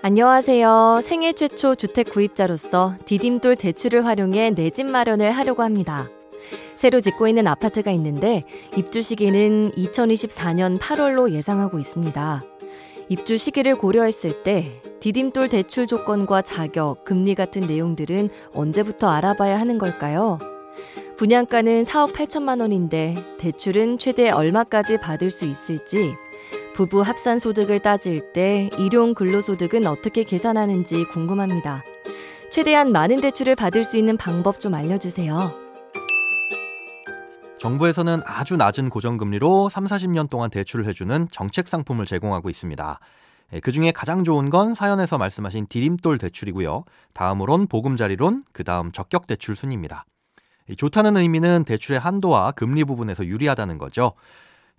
안녕하세요. 생애 최초 주택 구입자로서 디딤돌 대출을 활용해 내 집 마련을 하려고 합니다. 새로 짓고 있는 아파트가 있는데 입주 시기는 2024년 8월로 예상하고 있습니다. 입주 시기를 고려했을 때 디딤돌 대출 조건과 자격, 금리 같은 내용들은 언제부터 알아봐야 하는 걸까요? 분양가는 4억 8천만 원인데 대출은 최대 얼마까지 받을 수 있을지 부부 합산 소득을 따질 때 일용 근로소득은 어떻게 계산하는지 궁금합니다. 최대한 많은 대출을 받을 수 있는 방법 좀 알려주세요. 정부에서는 아주 낮은 고정금리로 3, 40년 동안 대출을 해주는 정책 상품을 제공하고 있습니다. 그 중에 가장 좋은 건 사연에서 말씀하신 디딤돌 대출이고요. 다음으론 보금자리론, 그 다음 적격 대출 순입니다. 좋다는 의미는 대출의 한도와 금리 부분에서 유리하다는 거죠.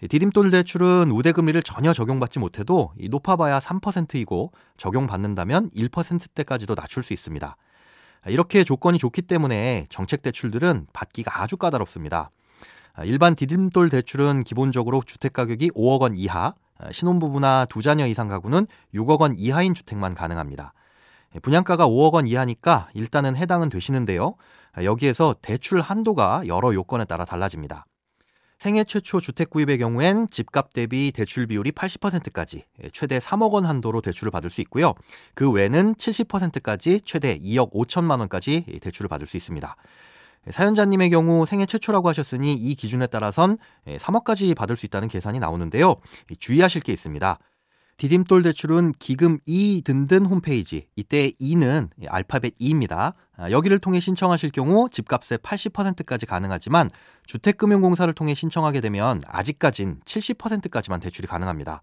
디딤돌 대출은 우대 금리를 전혀 적용받지 못해도 높아봐야 3%이고 적용받는다면 1%대까지도 낮출 수 있습니다. 이렇게 조건이 좋기 때문에 정책 대출들은 받기가 아주 까다롭습니다. 일반 디딤돌 대출은 기본적으로 주택 가격이 5억 원 이하, 신혼부부나 두 자녀 이상 가구는 6억 원 이하인 주택만 가능합니다. 분양가가 5억 원 이하니까 일단은 해당은 되시는데요. 여기에서 대출 한도가 여러 요건에 따라 달라집니다. 생애 최초 주택 구입의 경우엔 집값 대비 대출 비율이 80%까지 최대 3억 원 한도로 대출을 받을 수 있고요. 그 외에는 70%까지 최대 2억 5천만 원까지 대출을 받을 수 있습니다. 사연자님의 경우 생애 최초라고 하셨으니 이 기준에 따라선 3억까지 받을 수 있다는 계산이 나오는데요. 주의하실 게 있습니다. 디딤돌 대출은 기금 2 든든 홈페이지, 이때 2는 알파벳 2입니다. 아, 여기를 통해 신청하실 경우 집값의 80%까지 가능하지만 주택금융공사를 통해 신청하게 되면 아직까진 70%까지만 대출이 가능합니다.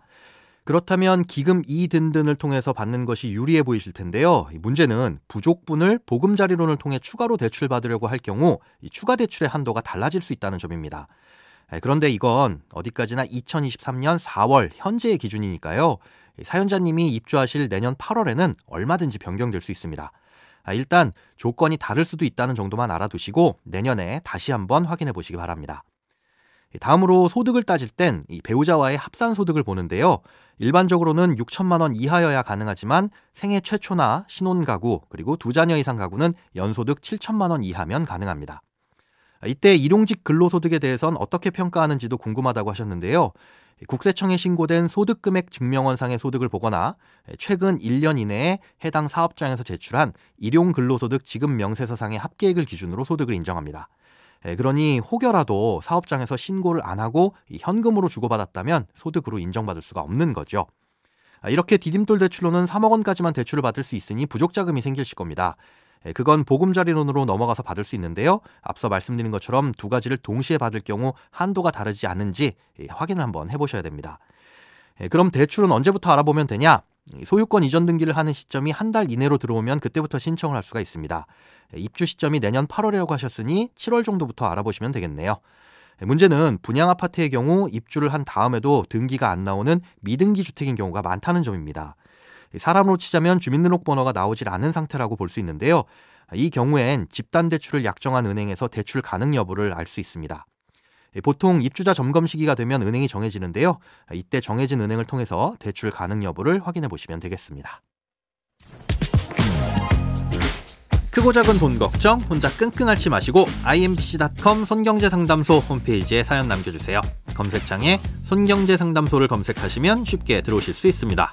그렇다면 기금 2 든든을 통해서 받는 것이 유리해 보이실 텐데요. 문제는 부족분을 보금자리론을 통해 추가로 대출받으려고 할 경우 추가 대출의 한도가 달라질 수 있다는 점입니다. 예, 그런데 이건 어디까지나 2023년 4월 현재의 기준이니까요. 사연자님이 입주하실 내년 8월에는 얼마든지 변경될 수 있습니다. 아, 일단 조건이 다를 수도 있다는 정도만 알아두시고 내년에 다시 한번 확인해 보시기 바랍니다. 다음으로 소득을 따질 땐 배우자와의 합산 소득을 보는데요. 일반적으로는 6천만 원 이하여야 가능하지만 생애 최초나 신혼 가구 그리고 두 자녀 이상 가구는 연소득 7천만 원 이하면 가능합니다. 이때 일용직 근로소득에 대해선 어떻게 평가하는지도 궁금하다고 하셨는데요. 국세청에 신고된 소득금액 증명원상의 소득을 보거나 최근 1년 이내에 해당 사업장에서 제출한 일용 근로소득 지급 명세서상의 합계액을 기준으로 소득을 인정합니다. 그러니 혹여라도 사업장에서 신고를 안 하고 현금으로 주고받았다면 소득으로 인정받을 수가 없는 거죠. 이렇게 디딤돌 대출로는 3억 원까지만 대출을 받을 수 있으니 부족 자금이 생기실 겁니다. 예, 그건 보금자리론으로 넘어가서 받을 수 있는데요. 앞서 말씀드린 것처럼 두 가지를 동시에 받을 경우 한도가 다르지 않은지 예, 확인을 한번 해보셔야 됩니다. 예, 그럼 대출은 언제부터 알아보면 되냐? 소유권 이전 등기를 하는 시점이 한 달 이내로 들어오면 그때부터 신청을 할 수가 있습니다. 입주 시점이 내년 8월이라고 하셨으니 7월 정도부터 알아보시면 되겠네요. 문제는 분양 아파트의 경우 입주를 한 다음에도 등기가 안 나오는 미등기 주택인 경우가 많다는 점입니다. 사람으로 치자면 주민등록번호가 나오질 않은 상태라고 볼 수 있는데요. 이 경우엔 집단 대출을 약정한 은행에서 대출 가능 여부를 알 수 있습니다. 보통 입주자 점검 시기가 되면 은행이 정해지는데요. 이때 정해진 은행을 통해서 대출 가능 여부를 확인해 보시면 되겠습니다. 크고 작은 돈 걱정 혼자 끙끙 앓지 마시고 imbc.com 손경제상담소 홈페이지에 사연 남겨주세요. 검색창에 손경제상담소를 검색하시면 쉽게 들어오실 수 있습니다.